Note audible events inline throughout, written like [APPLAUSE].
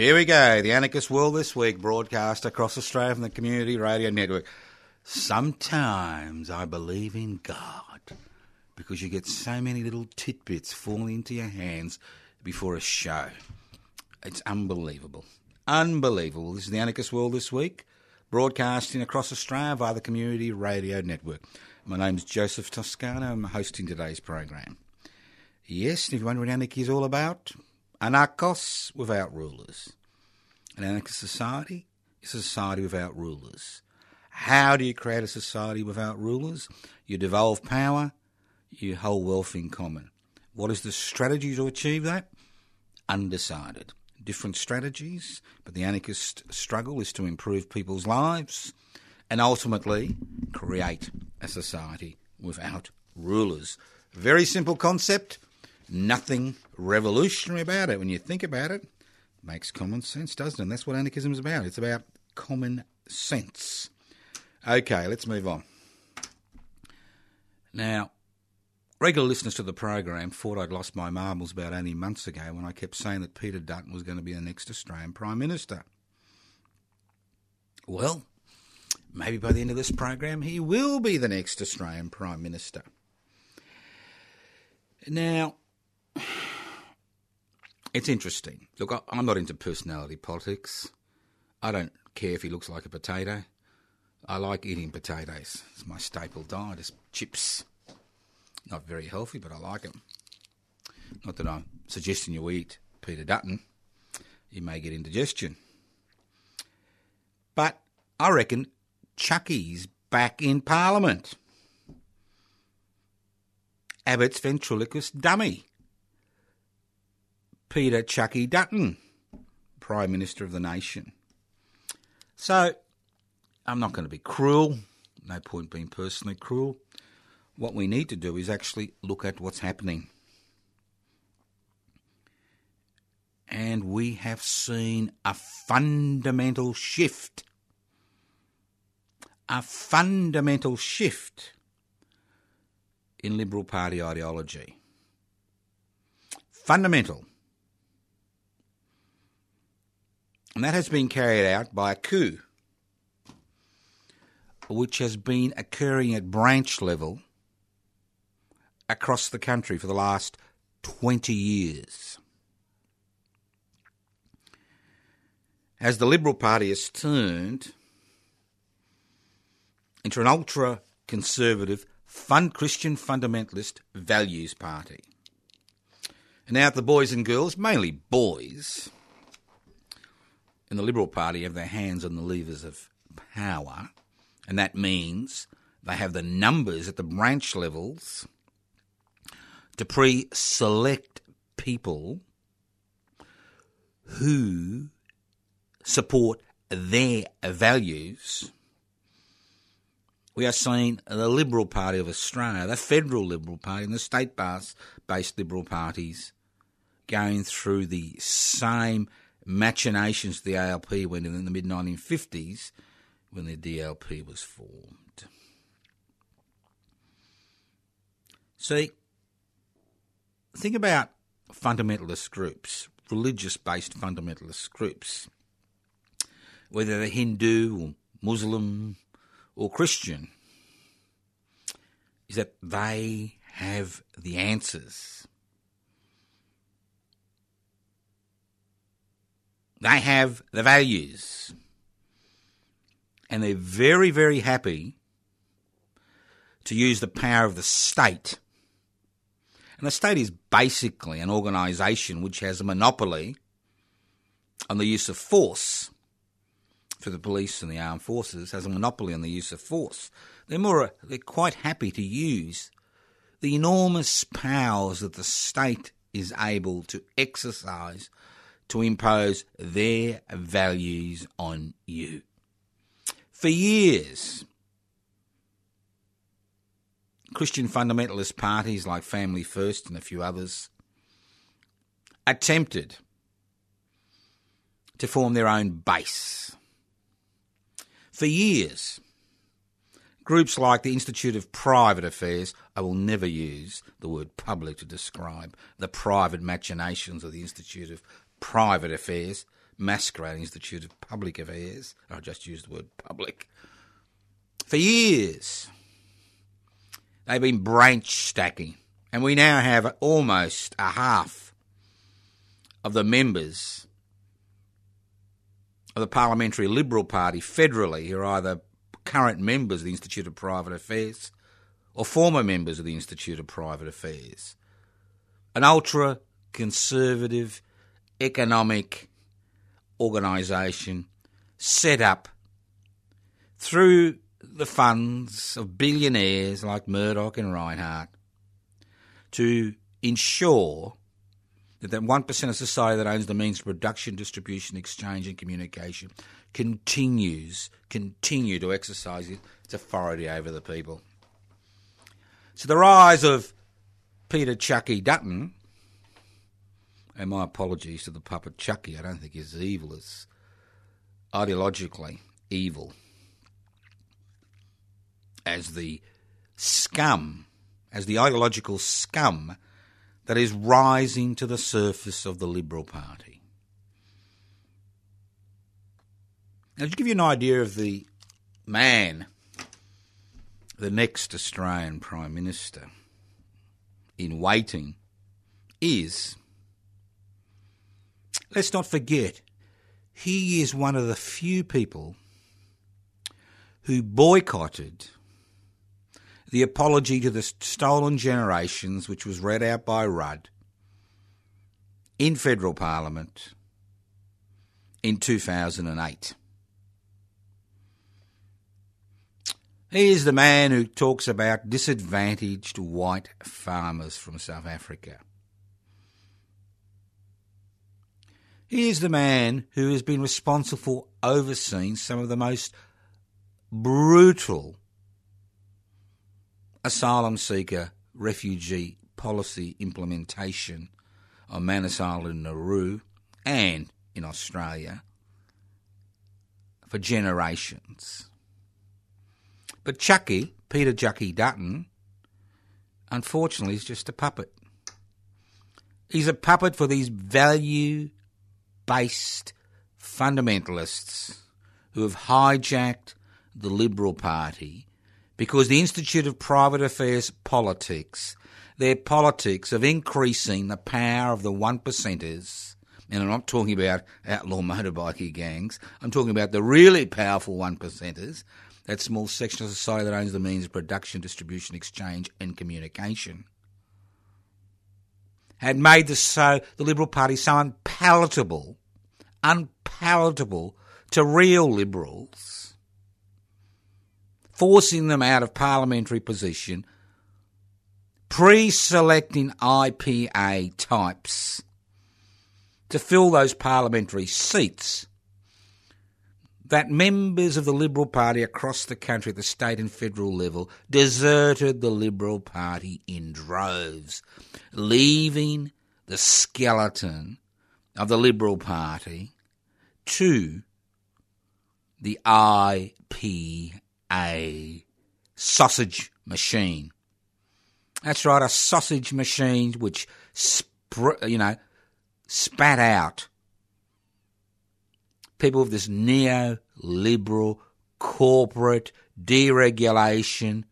Here we go, the Anarchist World this week, broadcast across Australia from the Community Radio Network. Sometimes I believe in God because you get so many little tidbits falling into your hands before a show. It's unbelievable. Unbelievable. This is the Anarchist World this week, broadcasting across Australia via the Community Radio Network. My name's Joseph Toscano. I'm hosting today's program. Yes, if you wonder what anarchy is all about, anarchos without rulers. An anarchist society is a society without rulers. How do you create a society without rulers? You devolve power, you hold wealth in common. What is the strategy to achieve that? Undecided. Different strategies, but the anarchist struggle is to improve people's lives and ultimately create a society without rulers. Very simple concept, nothing revolutionary about it. When you think about it, it makes common sense, doesn't it? And that's what anarchism is about. It's about common sense. Okay, let's move on. Now, regular listeners to the program thought I'd lost my marbles about 18 months ago when I kept saying that Peter Dutton was going to be the next Australian Prime Minister. Well, maybe by the end of this program, he will be the next Australian Prime Minister. Now, [SIGHS] it's interesting. Look, I- I'm not into personality politics. I don't care if he looks like a potato. I like eating potatoes. It's my staple diet. It's chips. Not very healthy, but I like them. Not that I'm suggesting you eat Peter Dutton. You may get indigestion. But I reckon Chucky's back in Parliament. Abbott's ventriloquist dummy. Peter Chucky Dutton, Prime Minister of the nation. So, I'm not going to be cruel. No point being personally cruel. What we need to do is actually look at what's happening. And we have seen a fundamental shift. A fundamental shift in Liberal Party ideology. Fundamental. And that has been carried out by a coup, which has been occurring at branch level across the country for the last 20 years. As the Liberal Party has turned into an ultra conservative, fun Christian fundamentalist values party. And now the boys and girls, mainly boys, in the Liberal Party have their hands on the levers of power, and that means they have the numbers at the branch levels to pre select people who support their values. We are seeing the Liberal Party of Australia, the federal Liberal Party, and the state based Liberal parties going through the same machinations of the ALP went in in the mid 1950s when the DLP was formed. See, think about fundamentalist groups, religious based fundamentalist groups, whether they're Hindu or Muslim or Christian, is that they have the answers. They have the values. And they're very, very happy to use the power of the state. And the state is basically an organisation which has a monopoly on the use of force for the police and the armed forces, has a monopoly on the use of force. They're more, they're quite happy to use the enormous powers that the state is able to exercise to impose their values on you. For years, Christian fundamentalist parties like Family First and a few others attempted to form their own base. For years, groups like the Institute of Private Affairs, I will never use the word public to describe the private machinations of the Institute of Private Affairs, masquerading as the Institute of Public Affairs. I just used the word public. For years, they've been branch stacking, and we now have almost a half of the members of the Parliamentary Liberal Party federally who are either current members of the Institute of Private Affairs or former members of the Institute of Private Affairs. An ultra conservative economic organisation set up through the funds of billionaires like Murdoch and Rinehart to ensure that that 1% of society that owns the means of production, distribution, exchange and communication continues, continue to exercise its authority over the people. So the rise of Peter Chucky Dutton, and my apologies to the puppet Chucky, I don't think he's as evil as ideologically evil as the scum, as the ideological scum that is rising to the surface of the Liberal Party. Now, to give you an idea of the man, the next Australian Prime Minister in waiting is, let's not forget, he is one of the few people who boycotted the apology to the stolen generations, which was read out by Rudd in federal parliament in 2008. He is the man who talks about disadvantaged white farmers from South Africa. He is the man who has been responsible for overseeing some of the most brutal asylum seeker refugee policy implementation on Manus Island and Nauru and in Australia for generations. But Chucky, Peter Chucky Dutton, unfortunately is just a puppet. He's a puppet for these value based fundamentalists who have hijacked the Liberal Party because the Institute of Private Affairs politics, their politics of increasing the power of the one percenters, and I'm not talking about outlaw [LAUGHS] motorbikie gangs, I'm talking about the really powerful one percenters, that small section of society that owns the means of production, distribution, exchange, and communication. Had made the so the Liberal Party so unpalatable, unpalatable to real liberals forcing them out of parliamentary position, pre selecting IPA types to fill those parliamentary seats that members of the Liberal Party across the country at the state and federal level deserted the Liberal Party in droves, leaving the skeleton of the Liberal Party to the IPA sausage machine. That's right, a sausage machine which, you know, spat out people of this neoliberal corporate deregulation,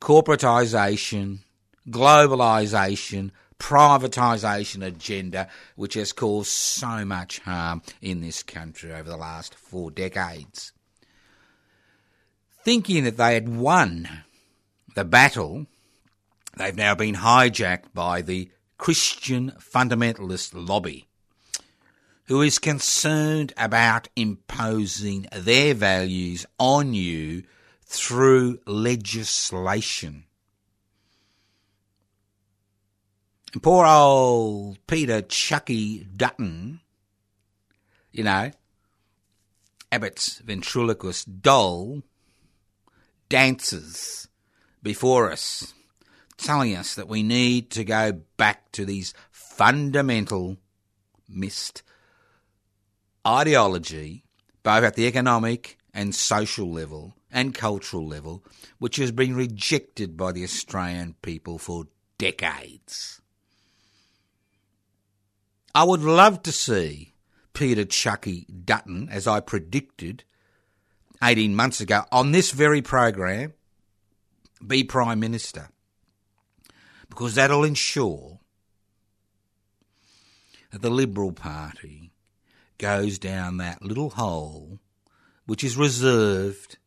corporatization, globalization, privatisation agenda which has caused so much harm in this country over the last four decades. Thinking that they had won the battle, they've now been hijacked by the Christian fundamentalist lobby, who is concerned about imposing their values on you through legislation. Poor old Peter Chucky Dutton, you know, Abbott's ventriloquist doll, dances before us, telling us that we need to go back to these fundamental missed ideology, both at the economic and social level and cultural level, which has been rejected by the Australian people for decades. I would love to see Peter Chucky Dutton, as I predicted 18 months ago, on this very program, be Prime Minister. Because that'll ensure that the Liberal Party goes down that little hole which is reserved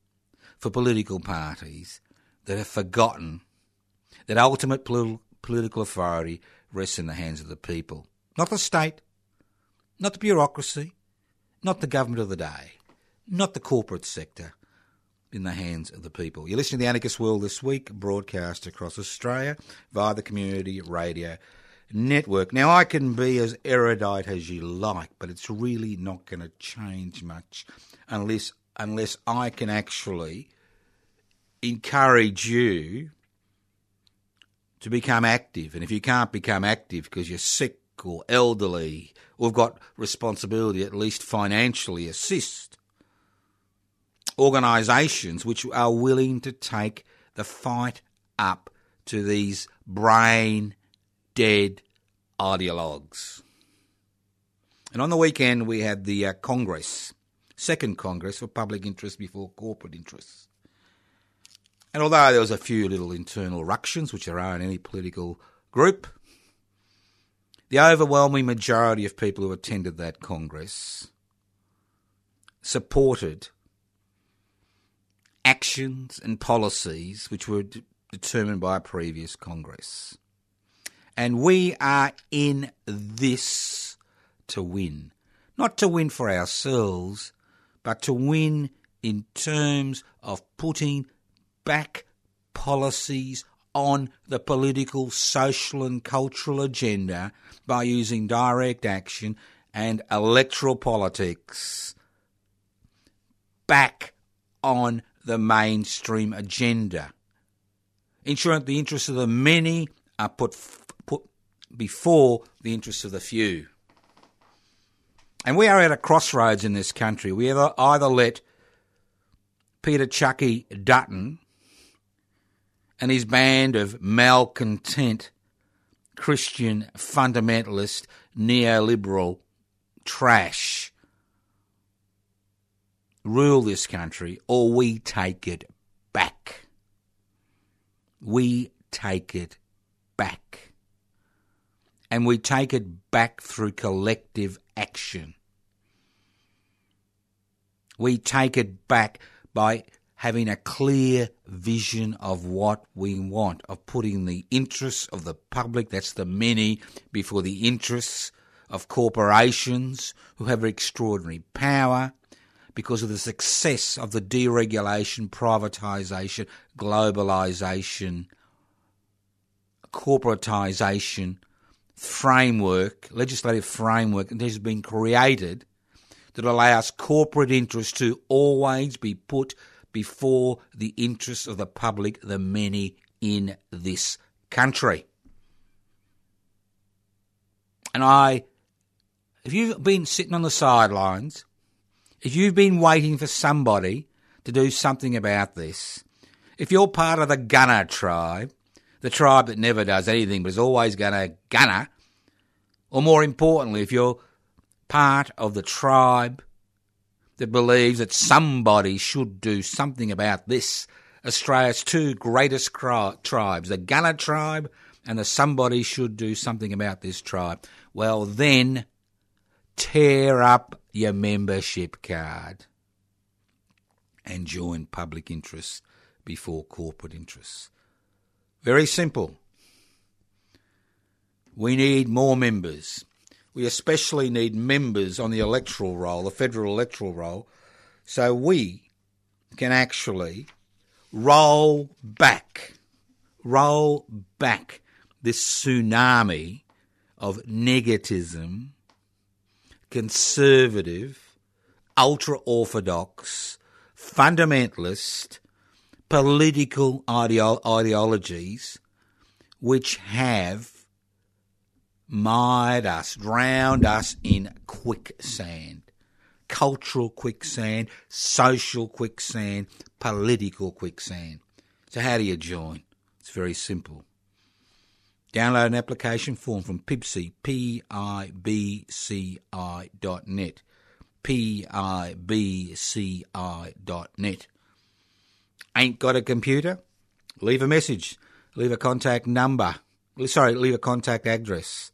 for political parties that have forgotten that ultimate pol- political authority rests in the hands of the people. Not the state, not the bureaucracy, not the government of the day, not the corporate sector, in the hands of the people. You're listening to the Anarchist World this week, broadcast across Australia via the Community Radio Network. Now, I can be as erudite as you like, but it's really not going to change much unless unless I can actually encourage you to become active. And if you can't become active because you're sick or elderly or have got responsibility, at least financially assist organisations which are willing to take the fight up to these brain dead ideologues. And on the weekend, we had the uh, Congress, second Congress for public interest before corporate interests. And although there was a few little internal ructions, which there are in any political group, the overwhelming majority of people who attended that Congress supported actions and policies which were d- determined by a previous Congress. And we are in this to win. Not to win for ourselves, but to win in terms of putting back policies on the political, social, and cultural agenda by using direct action and electoral politics back on the mainstream agenda, ensuring the interests of the many are put, put before the interests of the few. And we are at a crossroads in this country. We either, either let Peter Chucky Dutton and his band of malcontent Christian fundamentalist neoliberal trash rule this country or we take it back. We take it back. And we take it back through collective action. We take it back by having a clear vision of what we want, of putting the interests of the public, that's the many, before the interests of corporations who have extraordinary power because of the success of the deregulation, privatisation, globalisation, corporatisation framework, legislative framework that has been created that allows corporate interests to always be put before the interests of the public, the many in this country. And I, if you've been sitting on the sidelines, if you've been waiting for somebody to do something about this, if you're part of the Gunner tribe, the tribe that never does anything but is always going to gunner, or more importantly, if you're part of the tribe that believes that somebody should do something about this, Australia's two greatest cri- tribes, the Gunner tribe and the somebody should do something about this tribe, well, then tear up your membership card and join public interests before corporate interests. Very simple. We need more members. We especially need members on the electoral roll, the federal electoral roll, so we can actually roll back, roll back this tsunami of negativism, conservative, ultra orthodox, fundamentalist, political ideo- ideologies which have mired us, drowned us in quicksand. Cultural quicksand, social quicksand, political quicksand. So, how do you join? It's very simple. Download an application form from PIBCI, P-I-B-C-I dot net, P-I-B-C-I dot net. Ain't got a computer? Leave a message. Leave a contact number. Sorry, leave a contact address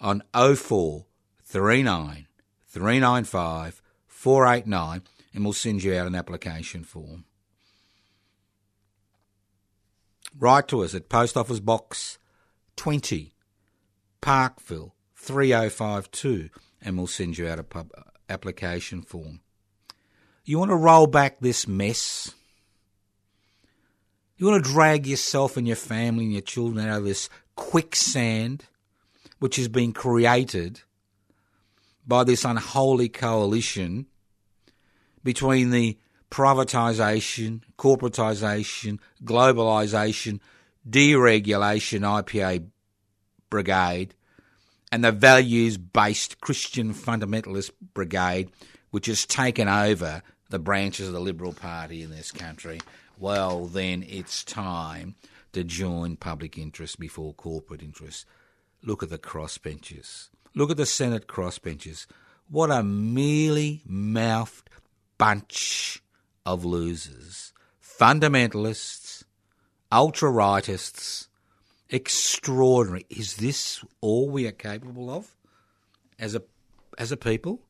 on 0439 395 489 and we'll send you out an application form. Write to us at Post Office Box 20, Parkville 3052 and we'll send you out a pub uh, application form. You want to roll back this mess? You want to drag yourself and your family and your children out of this quicksand which has been created by this unholy coalition between the privatisation, corporatisation, globalisation, deregulation IPA brigade and the values based Christian fundamentalist brigade, which has taken over the branches of the Liberal Party in this country, well, then it's time to join public interest before corporate interest. Look at the crossbenchers. Look at the Senate crossbenchers. What a mealy mouthed bunch of losers. Fundamentalists, ultra rightists, extraordinary. Is this all we are capable of as a, as a people?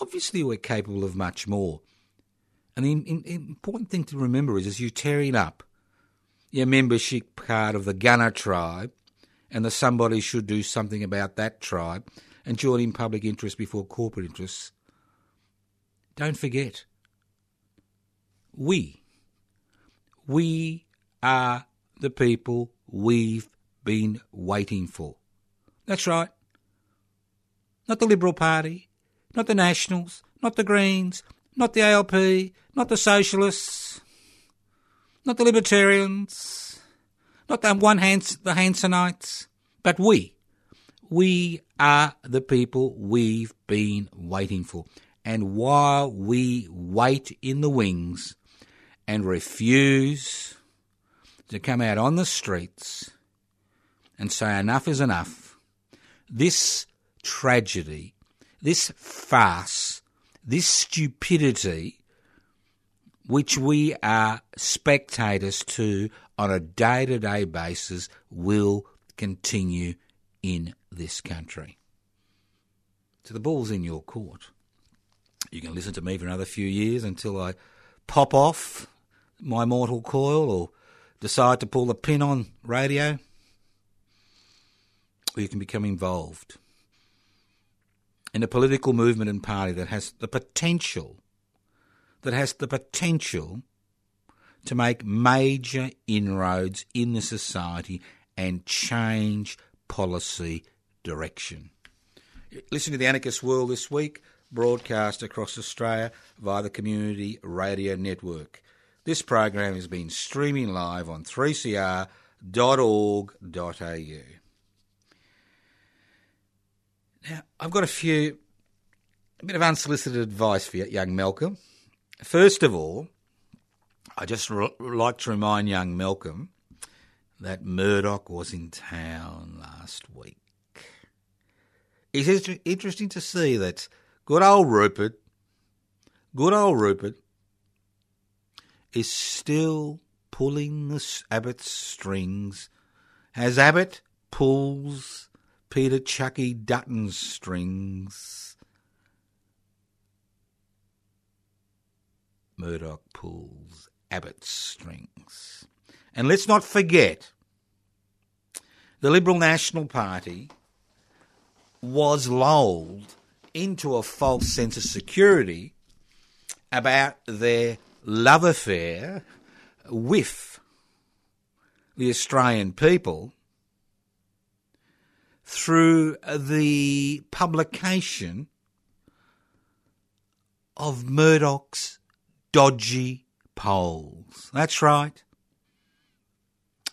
Obviously, we're capable of much more. And the in, in, important thing to remember is as you're tearing up your membership card of the Gunner tribe, and the somebody should do something about that tribe and join in public interest before corporate interests. Don't forget, we, we are the people we've been waiting for. That's right. Not the Liberal Party, not the Nationals, not the Greens, not the ALP, not the Socialists, not the Libertarians, not the one Hans, the Hansonites, but we. We are the people we've been waiting for. And while we wait in the wings and refuse to come out on the streets and say enough is enough, this tragedy, this farce, this stupidity, which we are spectators to on a day to day basis, will continue in this country. So the ball's in your court. You can listen to me for another few years until I pop off my mortal coil or decide to pull the pin on radio. Or you can become involved in a political movement and party that has the potential, that has the potential to make major inroads in the society and change policy direction. Listen to the Anarchist World this week, broadcast across Australia via the Community Radio Network. This program has been streaming live on 3cr.org.au. Now, I've got a few, a bit of unsolicited advice for you, young Malcolm. First of all, I just r- like to remind young Malcolm that Murdoch was in town last week. It's interesting to see that good old Rupert, good old Rupert, is still pulling the Abbott's strings. Has Abbott pulls Peter Chucky Dutton's strings. Murdoch pulls Abbott's strings. And let's not forget, the Liberal National Party was lulled into a false sense of security about their love affair with the Australian people through the publication of Murdoch's dodgy polls. That's right.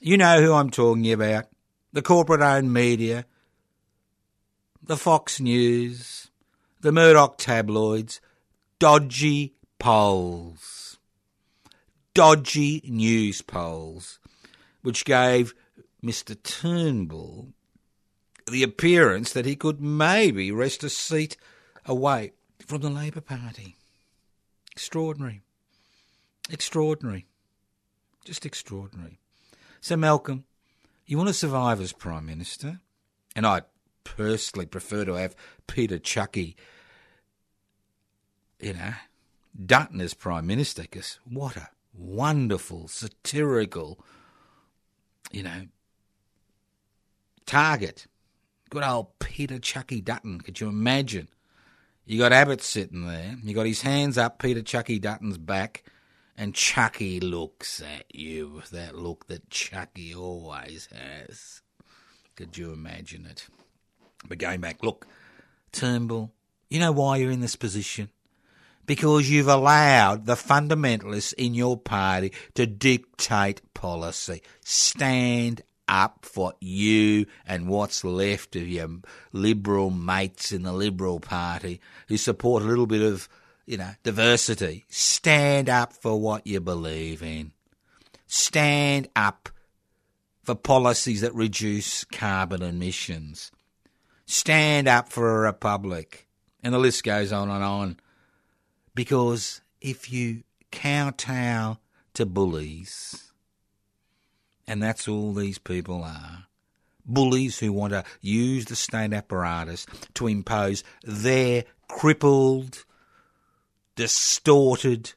You know who I'm talking about. The corporate owned media, the Fox News, the Murdoch tabloids, dodgy polls. Dodgy news polls, which gave Mr. Turnbull the appearance that he could maybe wrest a seat away from the Labor Party. Extraordinary. Extraordinary. Just extraordinary. So, Malcolm, you want to survive as Prime Minister? And I personally prefer to have Peter Chucky, you know, Dutton as Prime Minister, because what a wonderful, satirical, you know, target. Good old Peter Chucky Dutton. Could you imagine? You got Abbott sitting there. You got his hands up Peter Chucky Dutton's back, and Chucky looks at you with that look that Chucky always has. Could you imagine it? But going back, look, Turnbull, you know why you're in this position? Because you've allowed the fundamentalists in your party to dictate policy. Stand up for you and what's left of your liberal mates in the Liberal Party who support a little bit of, you know, diversity. Stand up for what you believe in. Stand up for policies that reduce carbon emissions. Stand up for a republic. And the list goes on and on. Because if you kowtow to bullies, and that's all these people are. Bullies who want to use the state apparatus to impose their crippled, distorted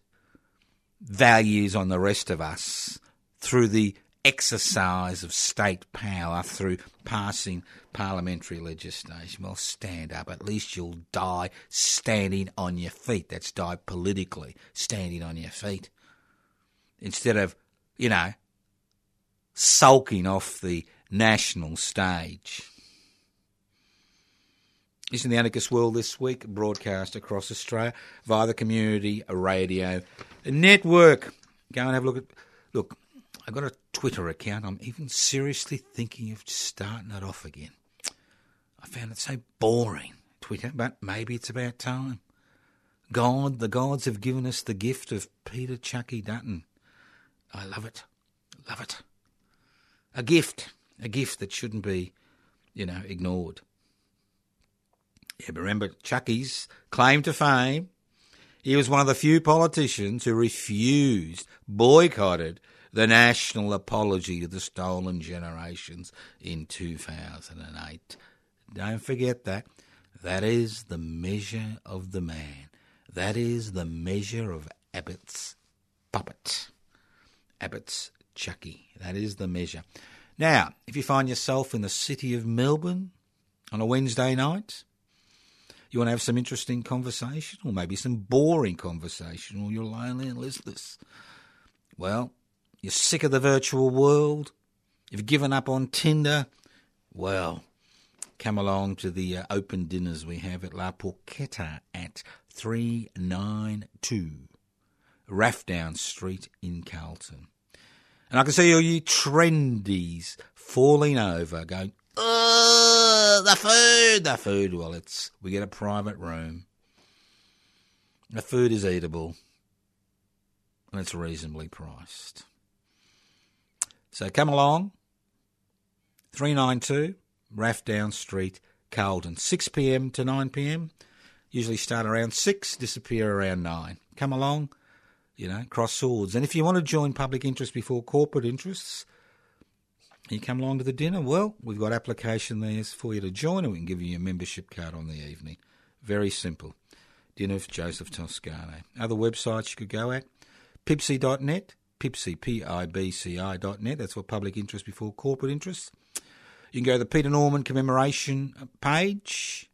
values on the rest of us through the exercise of state power through passing parliamentary legislation. Well, stand up. At least you'll die standing on your feet. That's die politically, standing on your feet. Instead of, you know, sulking off the national stage. This in the Anarchist World this week, broadcast across Australia via the Community Radio Network. Go and have a look at. Look, I've got a Twitter account. I'm even seriously thinking of starting it off again. I found it so boring, Twitter, but maybe it's about time. God, the gods have given us the gift of Peter Chucky Dutton. I love it. Love it a gift, a gift that shouldn't be, you know, ignored. Yeah, remember Chucky's claim to fame. He was one of the few politicians who refused, boycotted the national apology to the stolen generations in 2008. Don't forget that. That is the measure of the man. That is the measure of Abbott's puppet. Abbott's Chucky. That is the measure. Now, if you find yourself in the city of Melbourne on a Wednesday night, you want to have some interesting conversation, or maybe some boring conversation, or you're lonely and listless. Well, you're sick of the virtual world, you've given up on Tinder. Well, come along to the uh, open dinners we have at La Porchetta at 392 Rathdown Street in Carlton. And I can see all you trendies falling over, going, "Oh, the food, the food." Well, it's we get a private room. The food is eatable, and it's reasonably priced. So come along. Three nine two Rathdown Street, Carlton. Six p.m. to nine p.m. Usually start around six, disappear around nine. Come along you know, cross swords. And if you want to join public interest before corporate interests, You come along to the dinner? Well, we've got application there for you to join, and we can give you a membership card on the evening. Very simple. Dinner for Joseph Toscano. Other websites you could go at PIBCI.net, PIBCI, P-I-B-C-I dot net. That's for public interest before corporate interest. You can go to the Peter Norman commemoration page,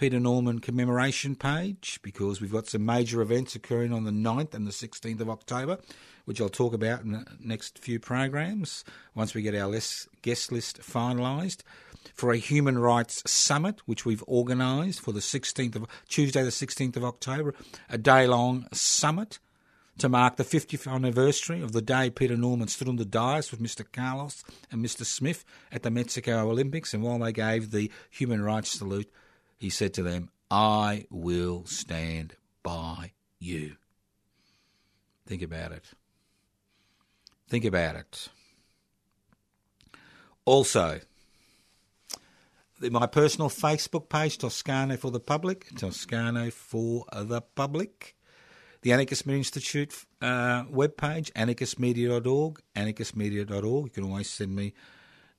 Peter Norman commemoration page, because we've got some major events occurring on the 9th and the 16th of October, which I'll talk about in the next few programs once we get our list, guest list finalised. For a human rights summit, which we've organised for the 16th of Tuesday, the 16th of October, a day long summit to mark the 50th anniversary of the day Peter Norman stood on the dais with Mr. Carlos and Mr. Smith at the Mexico Olympics. And while they gave the human rights salute, he said to them, I will stand by you. Think about it. Think about it. Also, my personal Facebook page, Toscano for the Public, Toscano for the Public the Anarchist Media Institute uh, webpage, anarchistmedia.org, anarchistmedia.org. You can always send me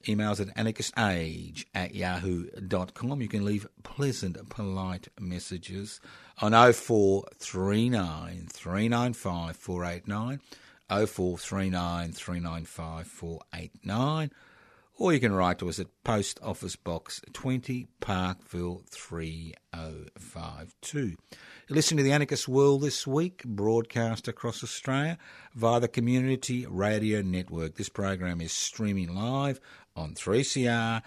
emails at anarchistage at yahoo.com. You can leave pleasant, polite messages on 0439 395 489, 0439 395 489 or you can write to us at Post Office Box 20, Parkville 3052. You're to the Anarchist World this week, broadcast across Australia via the Community Radio Network. This program is streaming live on 3cr.org.au.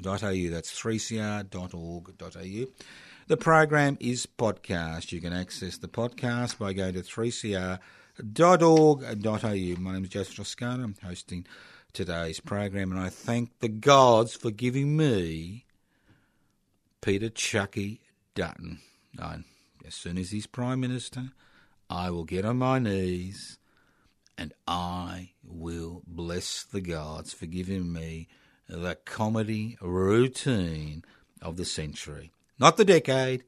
That's 3cr.org.au. The program is podcast. You can access the podcast by going to 3cr.org.au. My name is Joseph Toscano. I'm hosting today's program, and I thank the gods for giving me Peter Chucky Dutton. As soon as he's Prime Minister, I will get on my knees and I will bless the gods for giving me the comedy routine of the century. Not the decade,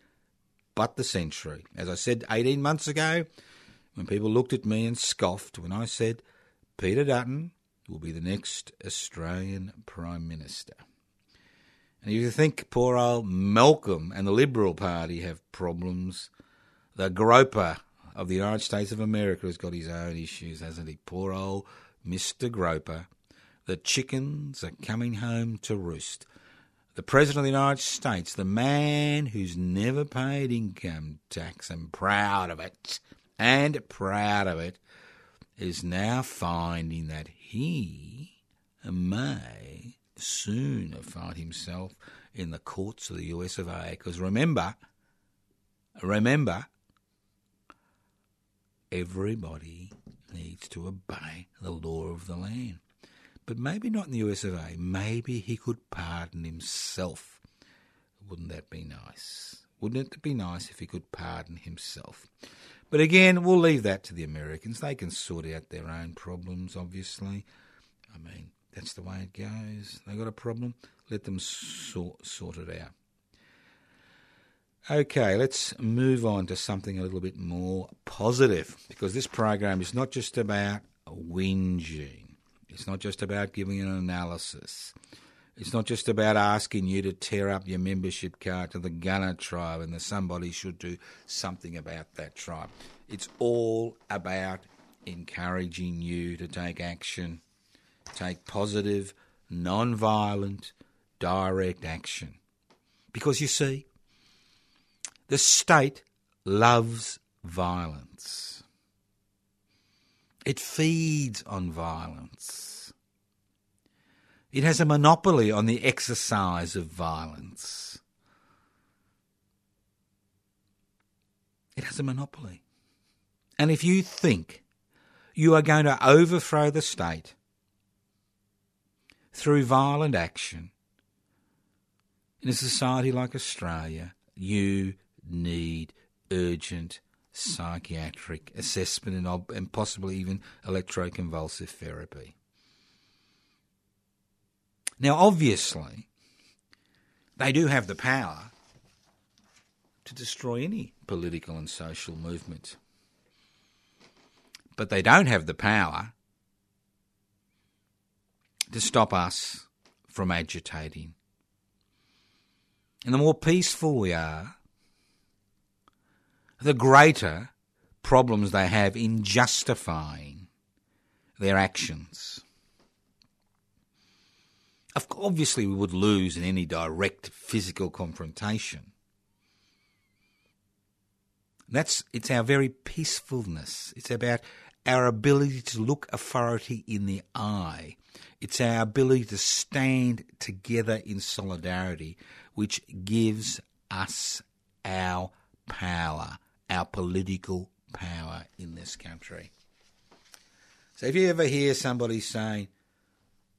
but the century. As I said 18 months ago, when people looked at me and scoffed when I said, Peter Dutton will be the next Australian Prime Minister. And if you think poor old Malcolm and the Liberal Party have problems, the groper of the United States of America has got his own issues, hasn't he? Poor old Mr. Groper. The chickens are coming home to roost. The President of the United States, the man who's never paid income tax and proud of it, and proud of it, is now finding that he may soon find himself in the courts of the US of A. Because remember, remember, everybody needs to obey the law of the land. But maybe not in the US of A. Maybe he could pardon himself. Wouldn't that be nice? Wouldn't it be nice if he could pardon himself? But again, we'll leave that to the Americans. They can sort out their own problems, obviously. I mean, that's the way it goes. They got a problem, let them sort, sort it out. Okay, let's move on to something a little bit more positive because this program is not just about whinging. It's not just about giving an analysis. It's not just about asking you to tear up your membership card to the Gunner tribe and that somebody should do something about that tribe. It's all about encouraging you to take action, take positive, non violent, direct action. Because you see, the state loves violence, it feeds on violence. It has a monopoly on the exercise of violence. It has a monopoly. And if you think you are going to overthrow the state through violent action in a society like Australia, you need urgent psychiatric assessment and, and possibly even electroconvulsive therapy. Now, obviously, they do have the power to destroy any political and social movement. But they don't have the power to stop us from agitating. And the more peaceful we are, the greater problems they have in justifying their actions. Obviously, we would lose in any direct physical confrontation. That's it's our very peacefulness. It's about our ability to look authority in the eye. It's our ability to stand together in solidarity, which gives us our power, our political power in this country. So if you ever hear somebody saying,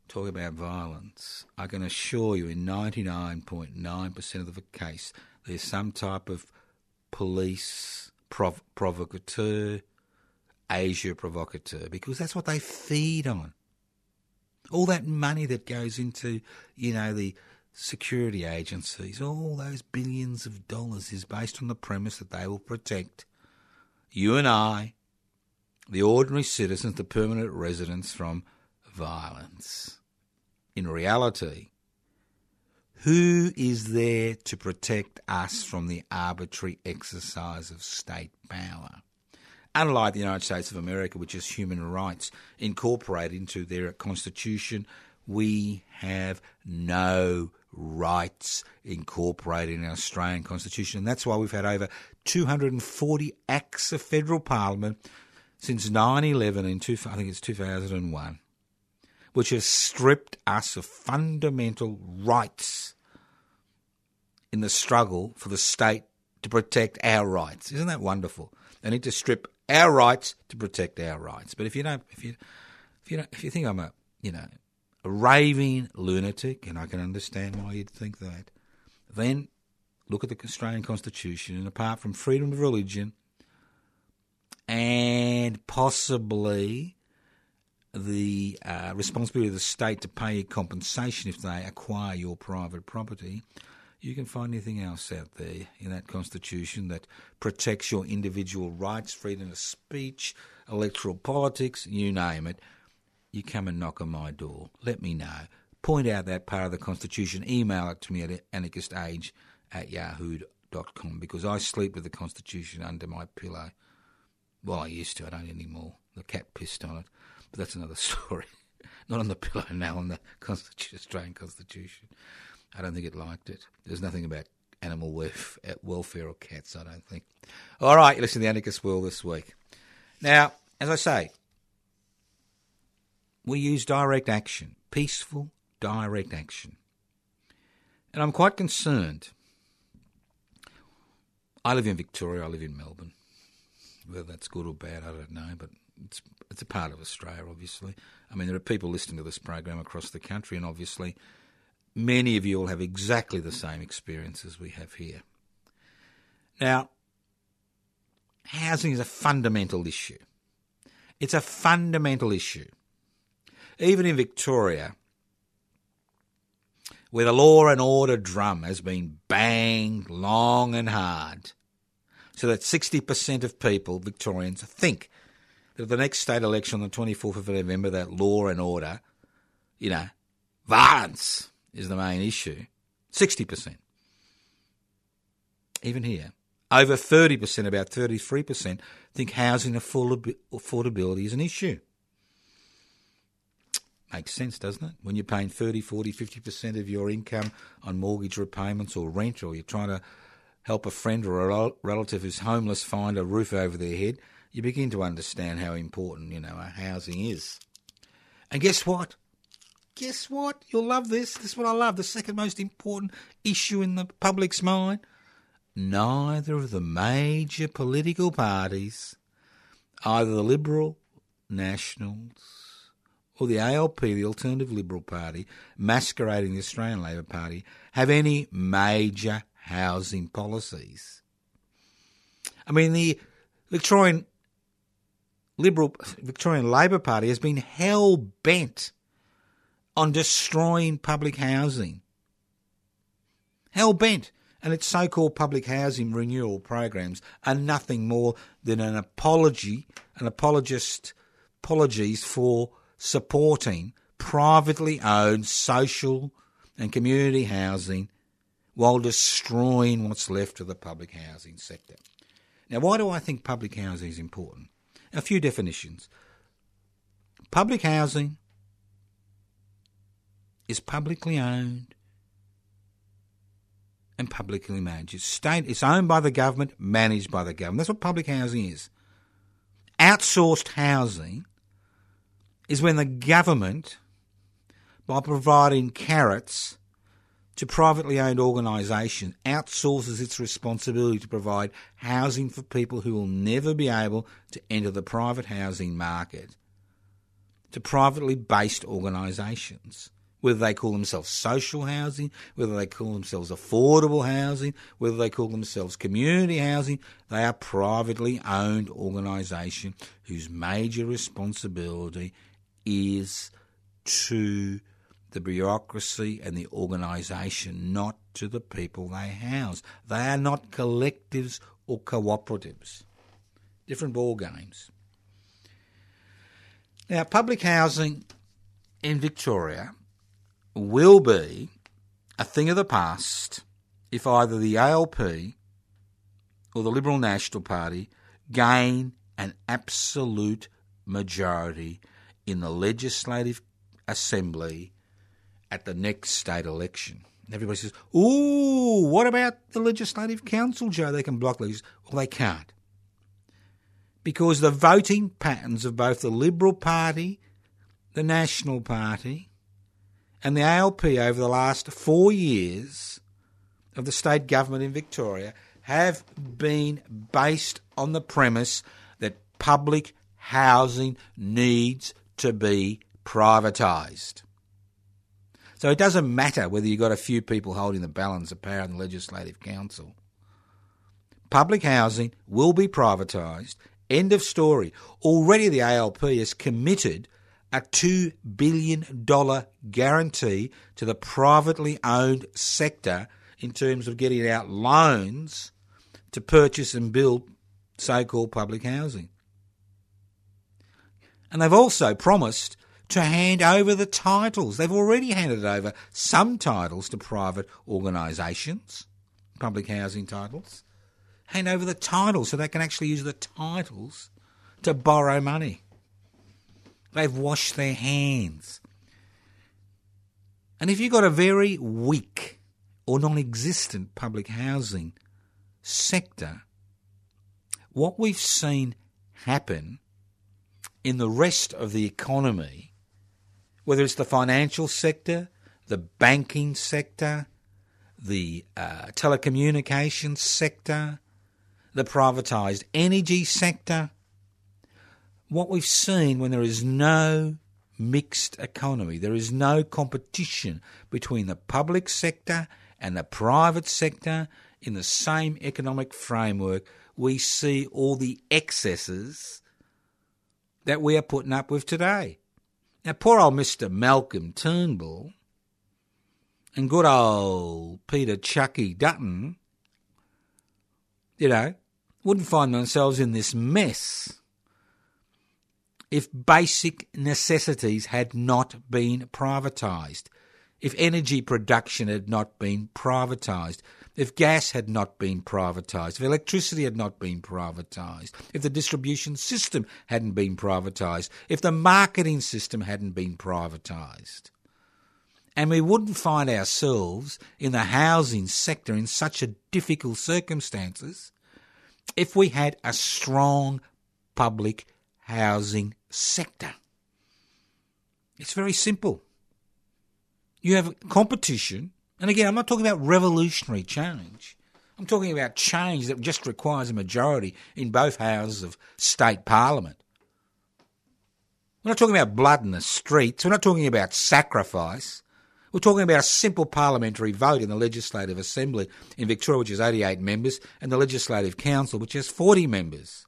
talk about violence, I can assure you in 99.9% of the case, there's some type of police prov- provocateur, agent provocateur, because that's what they feed on. All that money that goes into, you know, the security agencies, all those billions of dollars is based on the premise that they will protect you and I, the ordinary citizens, the permanent residents, from violence. In reality, who is there to protect us from the arbitrary exercise of state power? Unlike the United States of America, which has human rights incorporated into their constitution, we have no rights incorporated in our Australian Constitution. And that's why we've had over 240 acts of federal parliament since 9 11 in two, I think it's 2001, which has stripped us of fundamental rights in the struggle for the state to protect our rights. Isn't that wonderful? They need to strip our rights to protect our rights. But if you don't, if you, if you, don't, if you think I'm a, you know, raving lunatic, and I can understand why you'd think that, then look at the Australian Constitution, and apart from freedom of religion and possibly the uh, responsibility of the state to pay you compensation if they acquire your private property, you can find anything else out there in that Constitution that protects your individual rights, freedom of speech, electoral politics, you name it you come and knock on my door. Let me know. Point out that part of the Constitution. Email it to me at anarchistage at yahoo.com because I sleep with the Constitution under my pillow. Well, I used to. I don't anymore. The cat pissed on it. But that's another [LAUGHS] story. Not on the pillow now, on the Constitution, Australian Constitution. I don't think it liked it. There's nothing about animal eh, welfare or cats, I don't think. All right, you listen to the Anarchist World this week. Now, as I say, we use direct action, peaceful direct action. And I'm quite concerned. I live in Victoria, I live in Melbourne. Whether that's good or bad, I don't know, but it's it's a part of Australia, obviously. I mean, there are people listening to this program across the country, and obviously, many of you will have exactly the same experiences we have here. Now, housing is a fundamental issue. It's a fundamental issue even in Victoria, where the law and order drum has been banged long and hard, so that 60% of people, Victorians, think that at the next state election on the 24th of November, that law and order, you know, violence is the main issue. 60%. Even here. Over 30%, about 33%, think housing affordability is an issue. Makes sense, doesn't it? When you're paying 30, 40, 50% of your income on mortgage repayments or rent, or you're trying to help a friend or a relative who's homeless find a roof over their head, you begin to understand how important, you know, housing is. And guess what? Guess what? You'll love this. This is what I love. The second most important issue in the public's mind. Neither of the major political parties, either the Liberal, Nationals, or the ALP, the Alternative Liberal Party, masquerading the Australian Labor Party, have any major housing policies. I mean, the Victorian Liberal Victorian Labor Party has been hell bent on destroying public housing. Hell bent. And its so called public housing renewal programs are nothing more than an apology, an apologist apologies for supporting privately owned social and community housing while destroying what's left of the public housing sector. Now, why do I think public housing is important? A few definitions. Public housing is publicly owned and publicly managed. It's state it's owned by the government, managed by the government. That's what public housing is. Outsourced housing is when the government, by providing carrots to privately owned organisations, outsources its responsibility to provide housing for people who will never be able to enter the private housing market. To privately based organisations whether they call themselves social housing, whether they call themselves affordable housing, whether they call themselves community housing, they are privately owned organisation whose major responsibility is to the bureaucracy and the organisation, not to the people they house. They are not collectives or cooperatives. Different ball games. Now, public housing in Victoria will be a thing of the past if either the ALP or the Liberal National Party gain an absolute majority in the Legislative Assembly at the next state election. And everybody says, Ooh, what about the Legislative Council, Joe? They can block these. Well, they can't. Because the voting patterns of both the Liberal Party, the National Party, and the ALP over the last four years of the state government in Victoria have been based on the premise that public housing needs to be privatised. So it doesn't matter whether you've got a few people holding the balance of power in the Legislative Council. Public housing will be privatised. End of story. Already the ALP has committed a $2 billion guarantee to the privately owned sector in terms of getting out loans to purchase and build so called public housing. And they've also promised to hand over the titles. They've already handed over some titles to private organisations, public housing titles. Hand over the titles so they can actually use the titles to borrow money. They've washed their hands. And if you've got a very weak or non existent public housing sector, what we've seen happen in the rest of the economy, whether it's the financial sector, the banking sector, the uh, telecommunications sector, the privatised energy sector, what we've seen when there is no mixed economy, there is no competition between the public sector and the private sector in the same economic framework, we see all the excesses that we are putting up with today. Now, poor old Mr. Malcolm Turnbull and good old Peter Chucky Dutton, you know, wouldn't find themselves in this mess if basic necessities had not been privatised, if energy production had not been privatised, if gas had not been privatised, if electricity had not been privatised, if the distribution system hadn't been privatised, if the marketing system hadn't been privatised. And we wouldn't find ourselves in the housing sector in such a difficult circumstances if we had a strong public housing sector. It's very simple. You have competition, and again, I'm not talking about revolutionary change. I'm talking about change that just requires a majority in both houses of state parliament. We're not talking about blood in the streets. We're not talking about sacrifice. We're talking about a simple parliamentary vote in the Legislative Assembly in Victoria, which has 88 members, and the Legislative Council, which has 40 members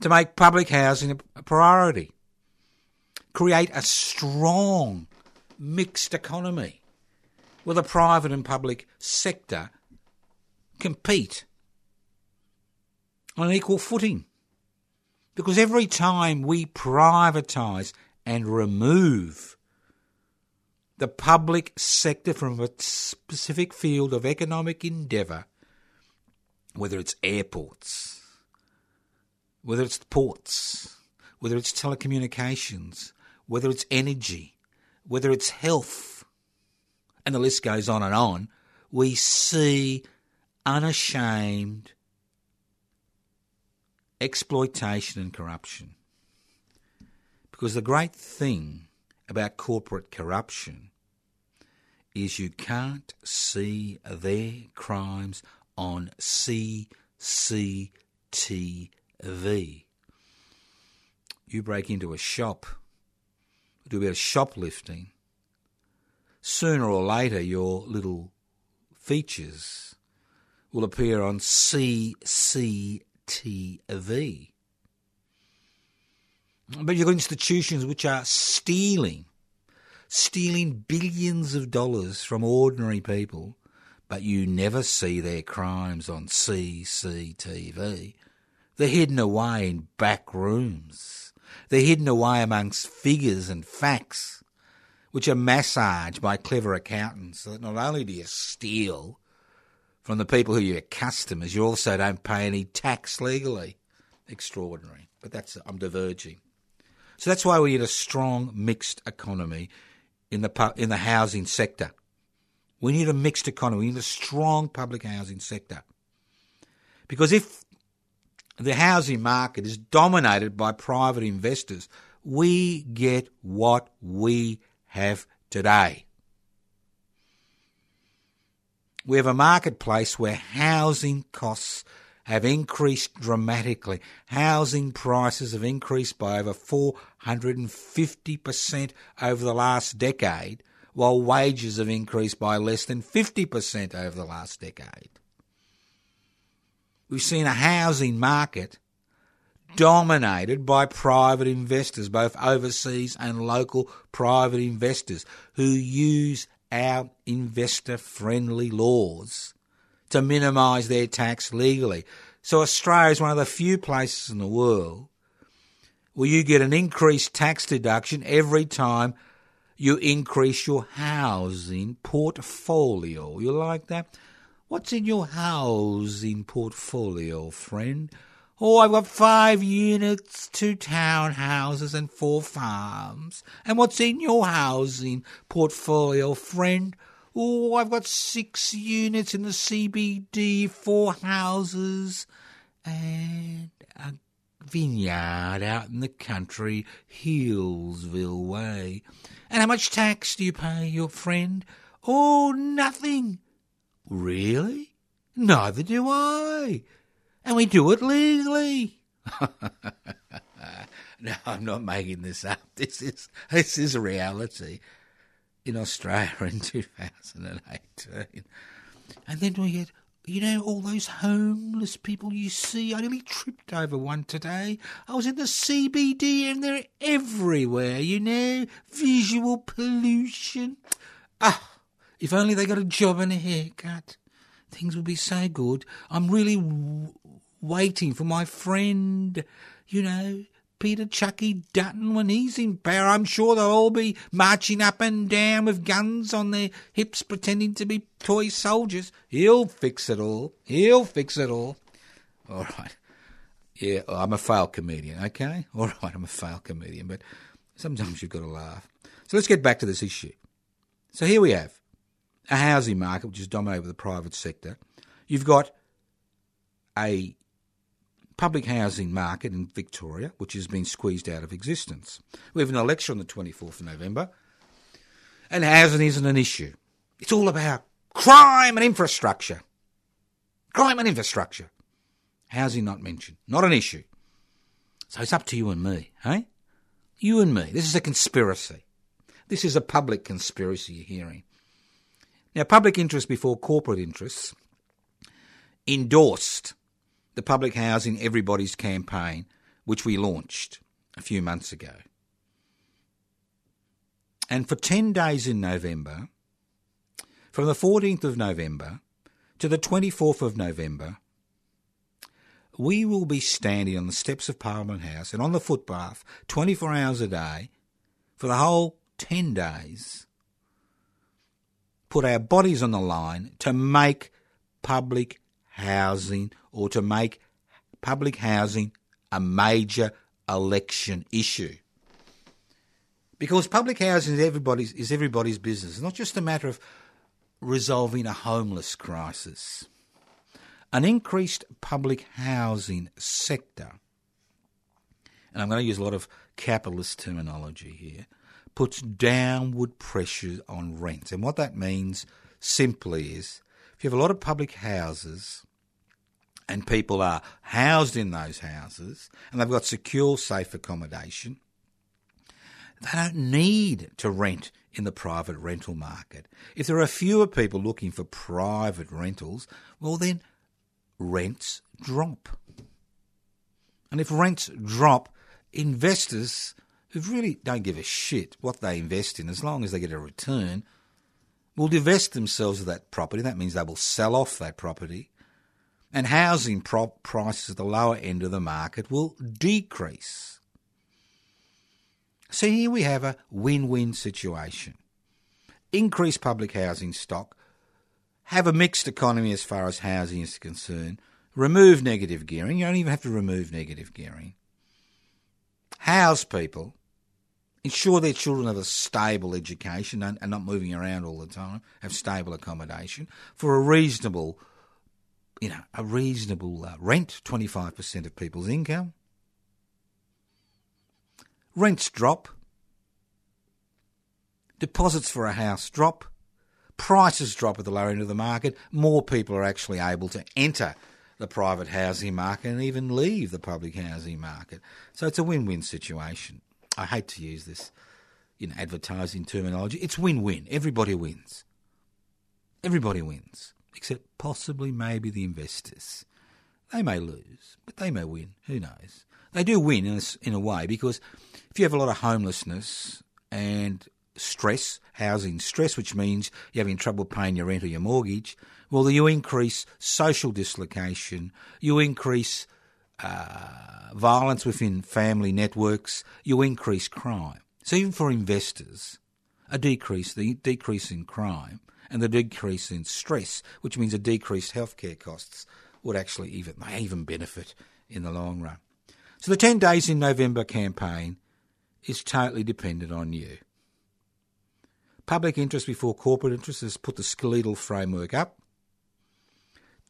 to make public housing a priority, create a strong mixed economy where the private and public sector compete on an equal footing. Because every time we privatise and remove the public sector from a specific field of economic endeavour, whether it's airports, whether it's ports, whether it's telecommunications, whether it's energy, whether it's health, and the list goes on and on, we see unashamed exploitation and corruption. Because the great thing about corporate corruption is you can't see their crimes on CCTV. You break into a shop, do a bit of shoplifting, sooner or later your little features will appear on CCTV. But you've got institutions which are stealing, stealing billions of dollars from ordinary people, but you never see their crimes on CCTV. They're hidden away in back rooms. They're hidden away amongst figures and facts, which are massaged by clever accountants so that not only do you steal from the people who are your customers, you also don't pay any tax legally. Extraordinary. But that's, I'm diverging. So that's why we need a strong mixed economy in the in the housing sector. We need a mixed economy. We need a strong public housing sector. Because if the housing market is dominated by private investors, we get what we have today. We have a marketplace where housing costs have increased dramatically. Housing prices have increased by over 450% over the last decade, while wages have increased by less than 50% over the last decade. We've seen a housing market dominated by private investors, both overseas and local private investors, who use our investor friendly laws to minimise their tax legally. So Australia is one of the few places in the world where you get an increased tax deduction every time you increase your housing portfolio. You like that? What's in your housing portfolio, friend? Oh, I've got five units, two townhouses, and four farms. And what's in your housing portfolio, friend? Oh, I've got six units in the CBD, four houses, and a vineyard out in the country, Healesville way. And how much tax do you pay, your friend? Oh, nothing. Really? Neither do I. And we do it legally. [LAUGHS] no, I'm not making this up. This is this is reality in Australia in 2018. And then we get, you know, all those homeless people you see. I nearly tripped over one today. I was in the CBD and they're everywhere, you know, visual pollution. Ah, if only they got a job and a haircut, things would be so good. I'm really waiting for my friend, you know, Peter Chucky Dutton when he's in power. I'm sure they'll all be marching up and down with guns on their hips, pretending to be toy soldiers. He'll fix it all. He'll fix it all. All right. Yeah, I'm a failed comedian, okay? [LAUGHS] All right, I'm a failed comedian, but sometimes you've got to laugh. So let's get back to this issue. So here we have a housing market which is dominated by the private sector. You've got a public housing market in Victoria, which has been squeezed out of existence. We have an election on the 24th of November, and housing isn't an issue. It's all about crime and infrastructure. Crime and infrastructure. Housing not mentioned. Not an issue. So it's up to you and me, hey? You and me. This is a conspiracy. This is a public conspiracy you're hearing. Now, public interest before corporate interests endorsed the Public Housing Everybody's campaign, which we launched a few months ago. And for 10 days in November, from the 14th of November to the 24th of November, we will be standing on the steps of Parliament House and on the footpath 24 hours a day for the whole 10 days put our bodies on the line to make public housing or to make public housing a major election issue. Because public housing is everybody's, is everybody's business. It's not just a matter of resolving a homeless crisis. An increased public housing sector, and I'm going to use a lot of capitalist terminology here, puts downward pressure on rents. And what that means simply is if you have a lot of public houses and people are housed in those houses and they've got secure, safe accommodation, they don't need to rent in the private rental market. If there are fewer people looking for private rentals, well, then rents drop. And if rents drop, investors who really don't give a shit what they invest in as long as they get a return will divest themselves of that property. That means they will sell off that property. And housing prop prices at the lower end of the market will decrease. So here we have a win win situation. Increase public housing stock, have a mixed economy as far as housing is concerned, remove negative gearing. You don't even have to remove negative gearing. House people, ensure their children have a stable education and, and not moving around all the time, have stable accommodation for a reasonable, you know, a reasonable uh, rent, 25% of people's income. Rents drop. Deposits for a house drop. Prices drop at the lower end of the market. More people are actually able to enter the private housing market and even leave the public housing market. So it's a win win situation. I hate to use this in advertising terminology. It's win win. Everybody wins. Everybody wins, except possibly maybe the investors. They may lose, but they may win. Who knows? They do win in a, in a way because if you have a lot of homelessness and stress, housing stress, which means you're having trouble paying your rent or your mortgage, well, you increase social dislocation, you increase uh, violence within family networks, you increase crime. So even for investors, a decrease, the decrease in crime and the decrease in stress, which means a decreased healthcare costs, would actually even may even benefit in the long run. So the 10 days in November campaign is totally dependent on you. Public interest before corporate interest has put the skeletal framework up.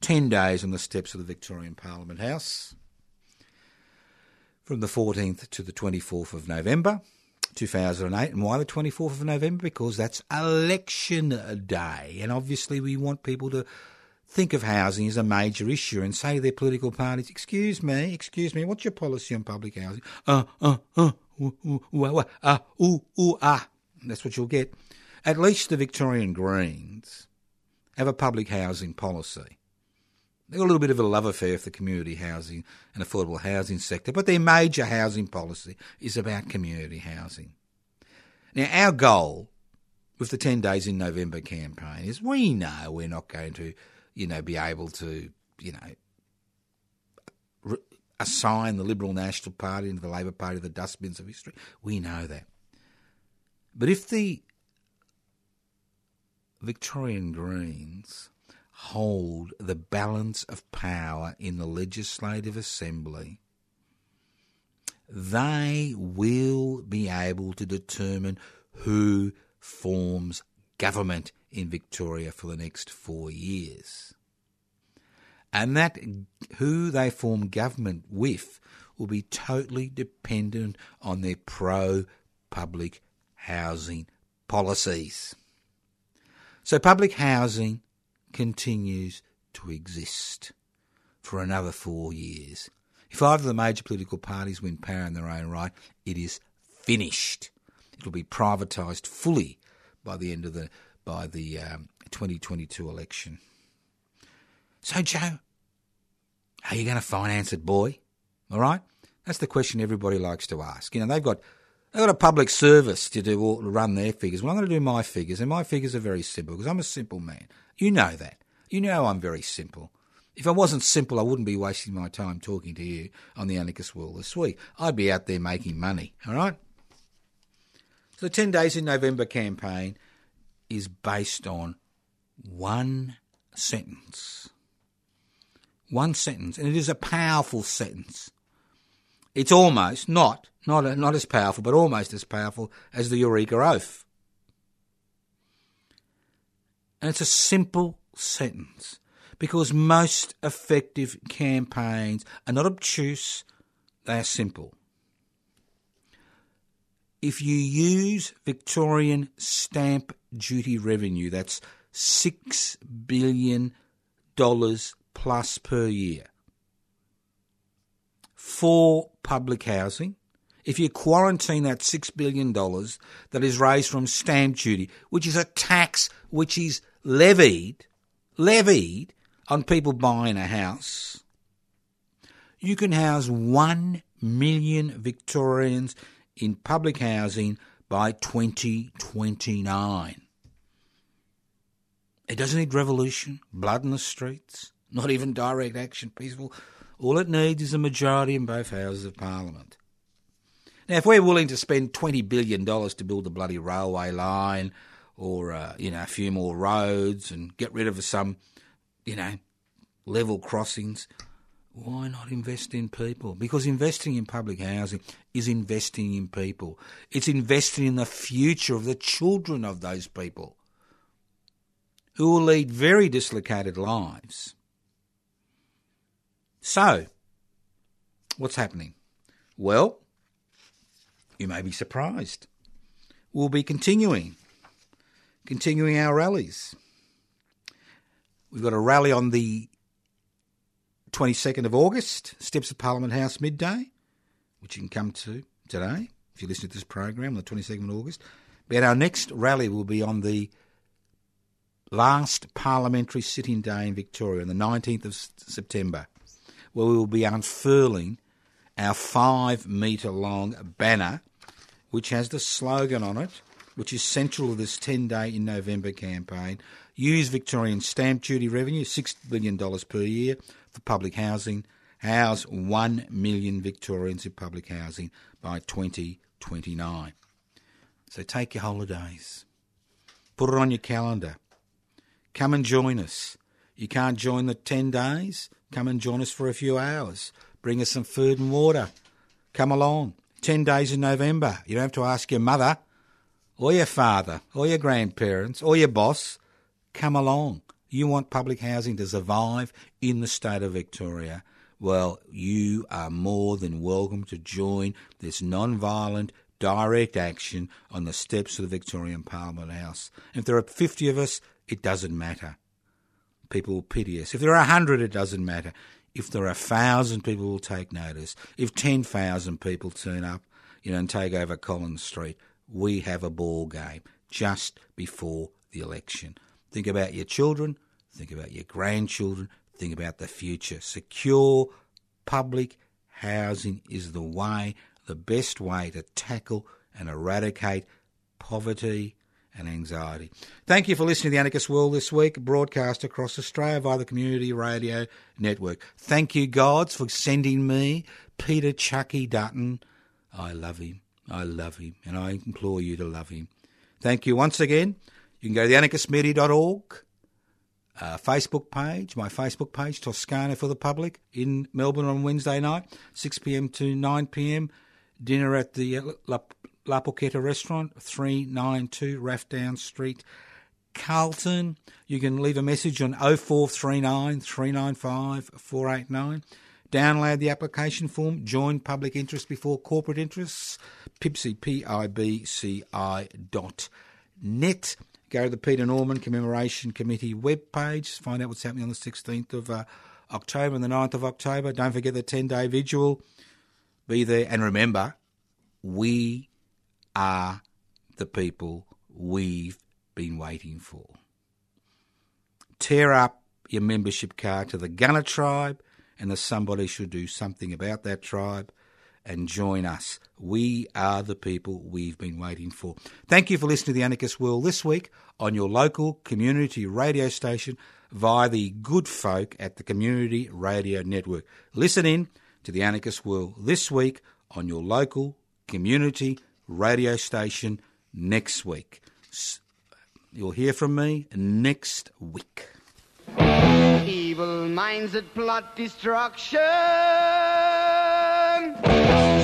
10 days on the steps of the Victorian Parliament House from the 14th to the 24th of November 2008. And why the 24th of November? Because that's election day. And obviously, we want people to think of housing as a major issue and say to their political parties, Excuse me, excuse me, what's your policy on public housing? Uh, uh, uh, ooh, ooh, ooh, uh, ooh, ooh, ah. That's what you'll get. At least the Victorian Greens have a public housing policy. They've got a little bit of a love affair with the community housing and affordable housing sector, but their major housing policy is about community housing. Now, our goal with the 10 Days in November campaign is we know we're not going to, you know, be able to, you know, re- assign the Liberal National Party and the Labor Party the dustbins of history. We know that. But if the Victorian Greens hold the balance of power in the Legislative Assembly, they will be able to determine who forms government in Victoria for the next four years. And that who they form government with will be totally dependent on their pro public housing policies. So, public housing continues to exist for another four years. If either of the major political parties win power in their own right, it is finished. It'll be privatised fully by the end of the by the um, 2022 election. So, Joe, are you going to finance it, boy? All right, that's the question everybody likes to ask. You know, they've got they've got a public service to do all, run their figures. Well, I'm going to do my figures, and my figures are very simple because I'm a simple man. You know that. You know I'm very simple. If I wasn't simple, I wouldn't be wasting my time talking to you on the Anarchist World this week. I'd be out there making money, all right? So the 10 Days in November campaign is based on one sentence. One sentence, and it is a powerful sentence. It's almost not not not as powerful, but almost as powerful as the Eureka Oath. And it's a simple sentence because most effective campaigns are not obtuse, they are simple. If you use Victorian stamp duty revenue, that's $6 billion plus per year for public housing, if you quarantine that $6 billion that is raised from stamp duty, which is a tax which is levied, levied on people buying a house, you can house 1 million Victorians in public housing by 2029. It doesn't need revolution, blood in the streets, not even direct action, peaceful. All it needs is a majority in both houses of parliament. Now, if we're willing to spend $20 billion to build a bloody railway line or, uh, you know, a few more roads and get rid of some, you know, level crossings, why not invest in people? Because investing in public housing is investing in people. It's investing in the future of the children of those people who will lead very dislocated lives. So, what's happening? Well, you may be surprised. We'll be continuing, continuing our rallies. We've got a rally on the 22nd of August, Steps of Parliament House midday, which you can come to today if you listen to this program on the 22nd of August. But our next rally will be on the last parliamentary sitting day in Victoria, on the 19th of September, where we will be unfurling our five metre long banner, which has the slogan on it, which is central to this 10 day in November campaign. Use Victorian stamp duty revenue, $6 billion per year, for public housing. House 1 million Victorians in public housing by 2029. So take your holidays, put it on your calendar. Come and join us. You can't join the 10 days? Come and join us for a few hours. Bring us some food and water. Come along. 10 days in November. You don't have to ask your mother or your father or your grandparents or your boss. Come along. You want public housing to survive in the state of Victoria. Well, you are more than welcome to join this non violent direct action on the steps of the Victorian Parliament House. If there are 50 of us, it doesn't matter. People will pity us. If there are 100, it doesn't matter. If there are 1,000, people will take notice. If 10,000 people turn up you know, and take over Collins Street, we have a ball game just before the election. Think about your children, think about your grandchildren, think about the future. Secure public housing is the way, the best way to tackle and eradicate poverty and anxiety. Thank you for listening to the Anarchist World this week, broadcast across Australia via the Community Radio Network. Thank you, gods, for sending me Peter Chucky Dutton. I love him. I love him, and I implore you to love him. Thank you once again. You can go to theanarchistmedia.org, uh, Facebook page, my Facebook page, Toscana for the public in Melbourne on Wednesday night, 6 p.m. to 9 p.m. Dinner at the La, La Porchetta restaurant, 392 Rathdown Street, Carlton. You can leave a message on 0439 395 489. Download the application form, join public interest before corporate interests, PIBCI, P-I-B-C-I dot net. Go to the Peter Norman Commemoration Committee webpage, find out what's happening on the 16th of uh, October and the 9th of October. Don't forget the 10-day vigil. Be there. And remember, we are the people we've been waiting for. Tear up your membership card to the Gunner tribe and the somebody should do something about that tribe and join us. We are the people we've been waiting for. Thank you for listening to the Anarchist World this week on your local community radio station via the good folk at the Community Radio Network. Listen in to the Anarchist World this week on your local community radio station next week. You'll hear from me next week. Evil minds that plot destruction.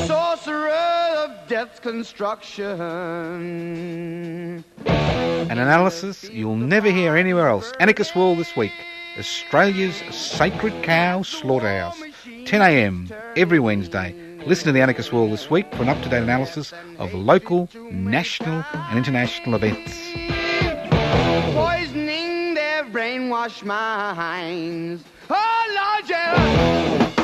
Sorcerer of death's construction. An analysis you'll never hear anywhere else. Anarchist World this week. Australia's sacred cow slaughterhouse. 10am every Wednesday. Listen to the Anarchist World this week for an up-to-date analysis of local, national and international events. Poisoning their brainwashed minds. Oh, Lord, yeah.